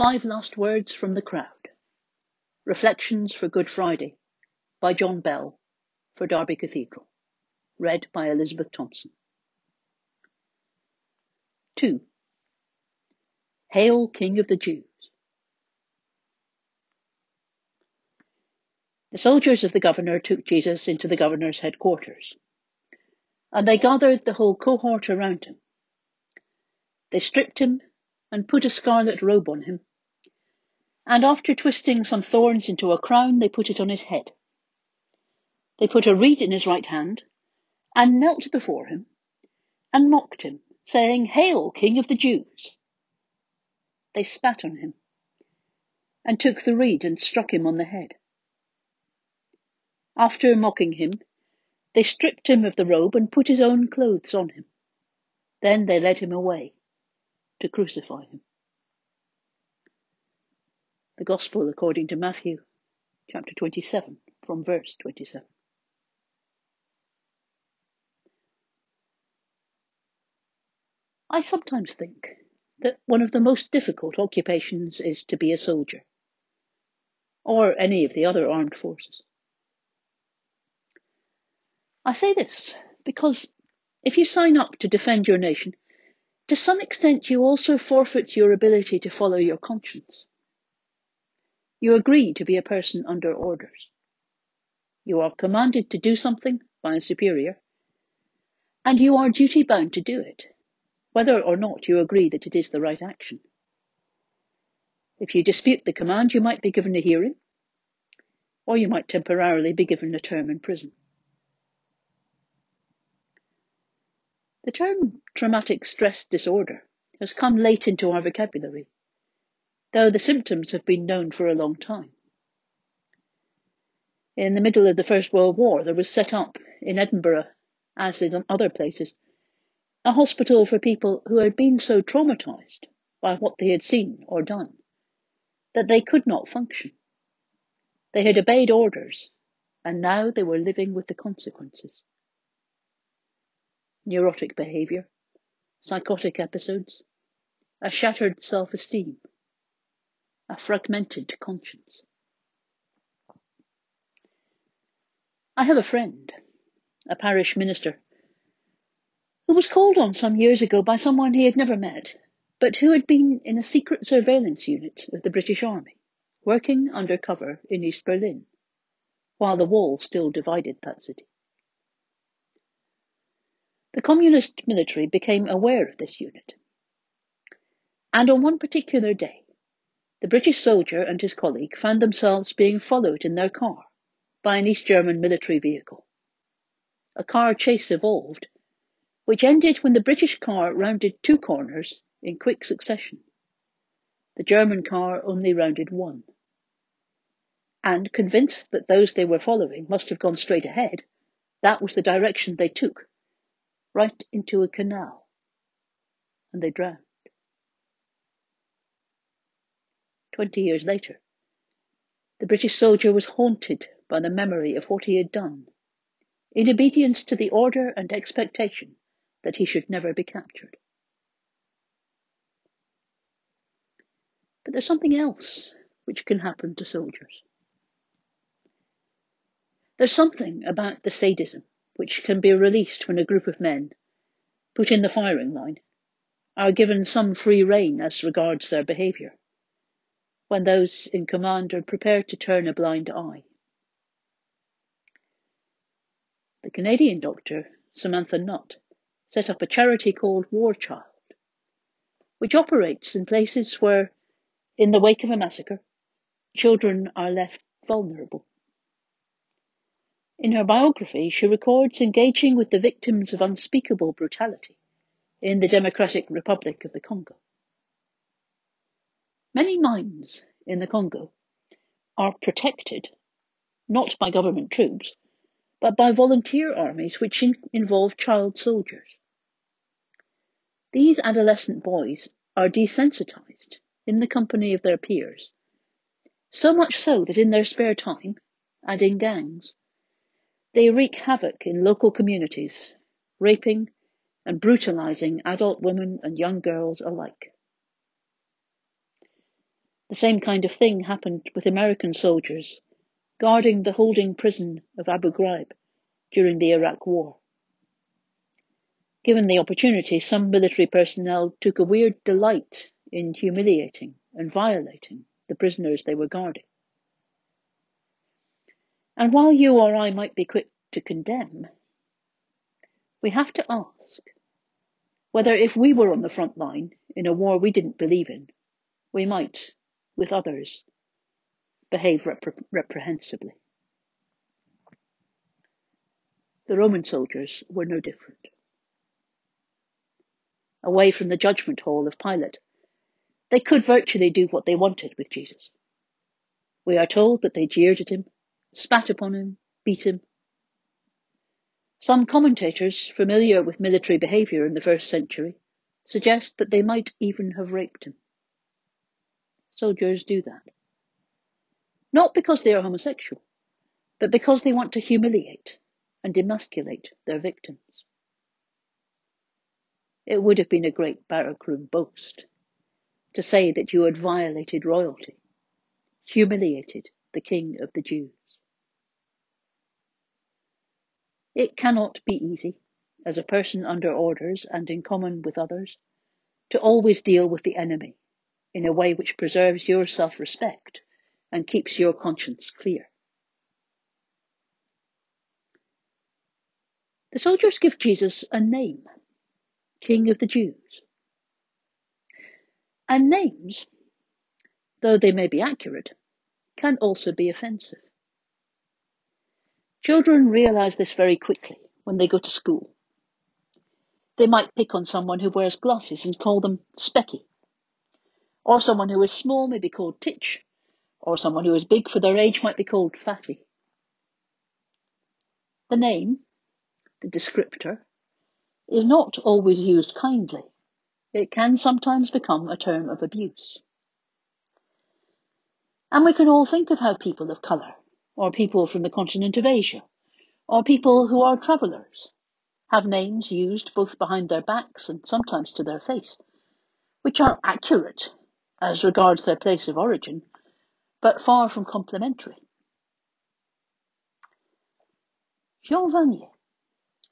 Five Last Words from the Crowd Reflections for Good Friday by John Bell for Derby Cathedral. Read by Elizabeth Thompson. 2. Hail, King of the Jews. The soldiers of the governor took Jesus into the governor's headquarters, and they gathered the whole cohort around him. They stripped him and put a scarlet robe on him and after twisting some thorns into a crown, they put it on his head. They put a reed in his right hand, and knelt before him, and mocked him, saying, Hail, King of the Jews! They spat on him, and took the reed and struck him on the head. After mocking him, they stripped him of the robe and put his own clothes on him. Then they led him away to crucify him. The Gospel according to Matthew, chapter 27, from verse 27. I sometimes think that one of the most difficult occupations is to be a soldier, or any of the other armed forces. I say this because if you sign up to defend your nation, to some extent you also forfeit your ability to follow your conscience. You agree to be a person under orders. You are commanded to do something by a superior, and you are duty bound to do it, whether or not you agree that it is the right action. If you dispute the command, you might be given a hearing, or you might temporarily be given a term in prison. The term traumatic stress disorder has come late into our vocabulary though the symptoms have been known for a long time. In the middle of the First World War, there was set up in Edinburgh, as in other places, a hospital for people who had been so traumatized by what they had seen or done that they could not function. They had obeyed orders, and now they were living with the consequences. Neurotic behavior, psychotic episodes, a shattered self esteem, a fragmented conscience. I have a friend, a parish minister, who was called on some years ago by someone he had never met, but who had been in a secret surveillance unit of the British Army, working under cover in East Berlin, while the wall still divided that city. The communist military became aware of this unit, and on one particular day, the British soldier and his colleague found themselves being followed in their car by an East German military vehicle. A car chase evolved, which ended when the British car rounded two corners in quick succession. The German car only rounded one. And convinced that those they were following must have gone straight ahead, that was the direction they took, right into a canal. And they drowned. Twenty years later. The British soldier was haunted by the memory of what he had done, in obedience to the order and expectation that he should never be captured. But there's something else which can happen to soldiers. There's something about the sadism which can be released when a group of men, put in the firing line, are given some free rein as regards their behaviour when those in command are prepared to turn a blind eye. The Canadian doctor, Samantha Nutt, set up a charity called War Child, which operates in places where, in the wake of a massacre, children are left vulnerable. In her biography, she records engaging with the victims of unspeakable brutality in the Democratic Republic of the Congo. Many mines in the Congo are protected not by government troops, but by volunteer armies which in- involve child soldiers. These adolescent boys are desensitized in the company of their peers, so much so that in their spare time and in gangs, they wreak havoc in local communities, raping and brutalizing adult women and young girls alike. The same kind of thing happened with American soldiers guarding the holding prison of Abu Ghraib during the Iraq War. Given the opportunity, some military personnel took a weird delight in humiliating and violating the prisoners they were guarding. And while you or I might be quick to condemn, we have to ask whether if we were on the front line in a war we didn't believe in, we might, with others, behave repre- reprehensibly. The Roman soldiers were no different. Away from the judgment hall of Pilate, they could virtually do what they wanted with Jesus. We are told that they jeered at him, spat upon him, beat him. Some commentators familiar with military behaviour in the first century suggest that they might even have raped him. Soldiers do that. Not because they are homosexual, but because they want to humiliate and emasculate their victims. It would have been a great barrack room boast to say that you had violated royalty, humiliated the King of the Jews. It cannot be easy, as a person under orders and in common with others, to always deal with the enemy in a way which preserves your self-respect and keeps your conscience clear. The soldiers give Jesus a name, King of the Jews. And names, though they may be accurate, can also be offensive. Children realize this very quickly when they go to school. They might pick on someone who wears glasses and call them Specky. Or someone who is small may be called Titch. Or someone who is big for their age might be called Fatty. The name, the descriptor, is not always used kindly. It can sometimes become a term of abuse. And we can all think of how people of colour, or people from the continent of Asia, or people who are travellers, have names used both behind their backs and sometimes to their face, which are accurate as regards their place of origin, but far from complimentary. Jean Vanier,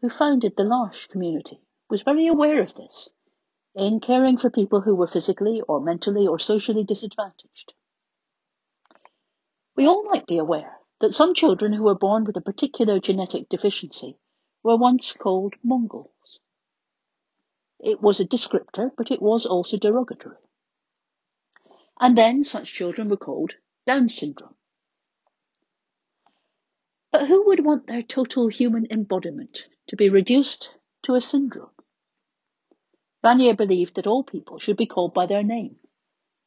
who founded the L'Arche community, was very aware of this in caring for people who were physically or mentally or socially disadvantaged. We all might be aware that some children who were born with a particular genetic deficiency were once called Mongols. It was a descriptor, but it was also derogatory. And then such children were called Down syndrome. But who would want their total human embodiment to be reduced to a syndrome? Vanier believed that all people should be called by their name,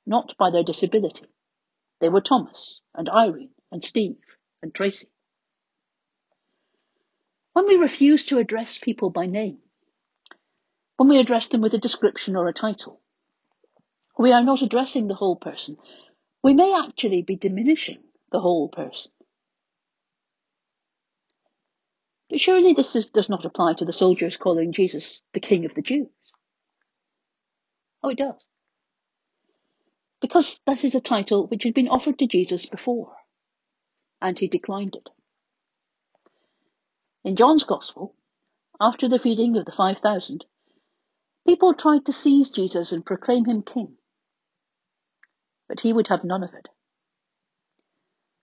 not by their disability. They were Thomas and Irene and Steve and Tracy. When we refuse to address people by name, when we address them with a description or a title, we are not addressing the whole person. We may actually be diminishing the whole person. But surely this is, does not apply to the soldiers calling Jesus the King of the Jews. Oh, it does. Because that is a title which had been offered to Jesus before, and he declined it. In John's Gospel, after the feeding of the 5,000, people tried to seize Jesus and proclaim him king. But he would have none of it.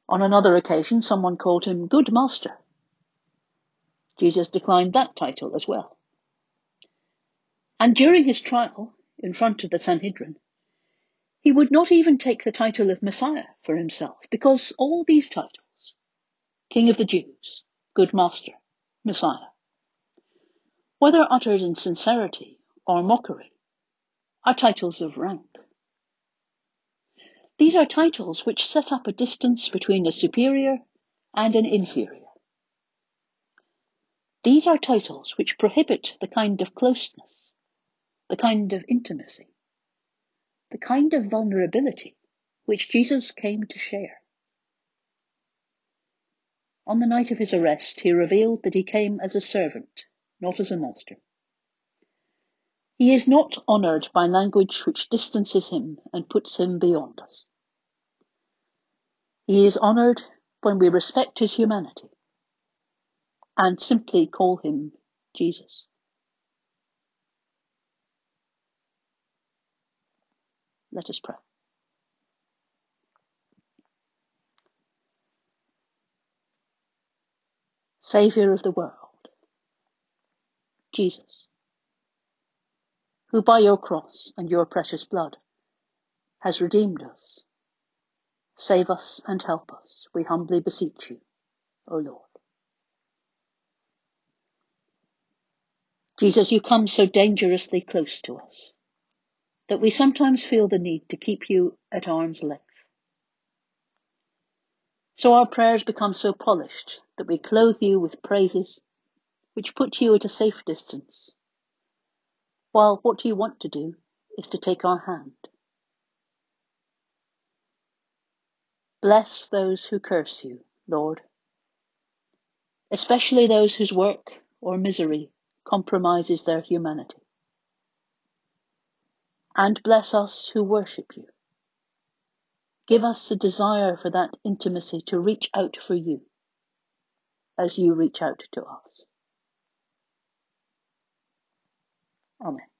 On another occasion, someone called him Good Master. Jesus declined that title as well. And during his trial in front of the Sanhedrin, he would not even take the title of Messiah for himself, because all these titles, King of the Jews, Good Master, Messiah, whether uttered in sincerity or mockery, are titles of rank. These are titles which set up a distance between a superior and an inferior. These are titles which prohibit the kind of closeness, the kind of intimacy, the kind of vulnerability which Jesus came to share. On the night of his arrest, he revealed that he came as a servant, not as a master. He is not honoured by language which distances him and puts him beyond us. He is honoured when we respect his humanity and simply call him Jesus. Let us pray. Saviour of the world, Jesus, who by your cross and your precious blood has redeemed us, save us and help us, we humbly beseech you, O Lord. Jesus, you come so dangerously close to us that we sometimes feel the need to keep you at arm's length. So our prayers become so polished that we clothe you with praises which put you at a safe distance, while what you want to do is to take our hand. Bless those who curse you, Lord, especially those whose work or misery compromises their humanity. And bless us who worship you. Give us a desire for that intimacy to reach out for you as you reach out to us. Amen.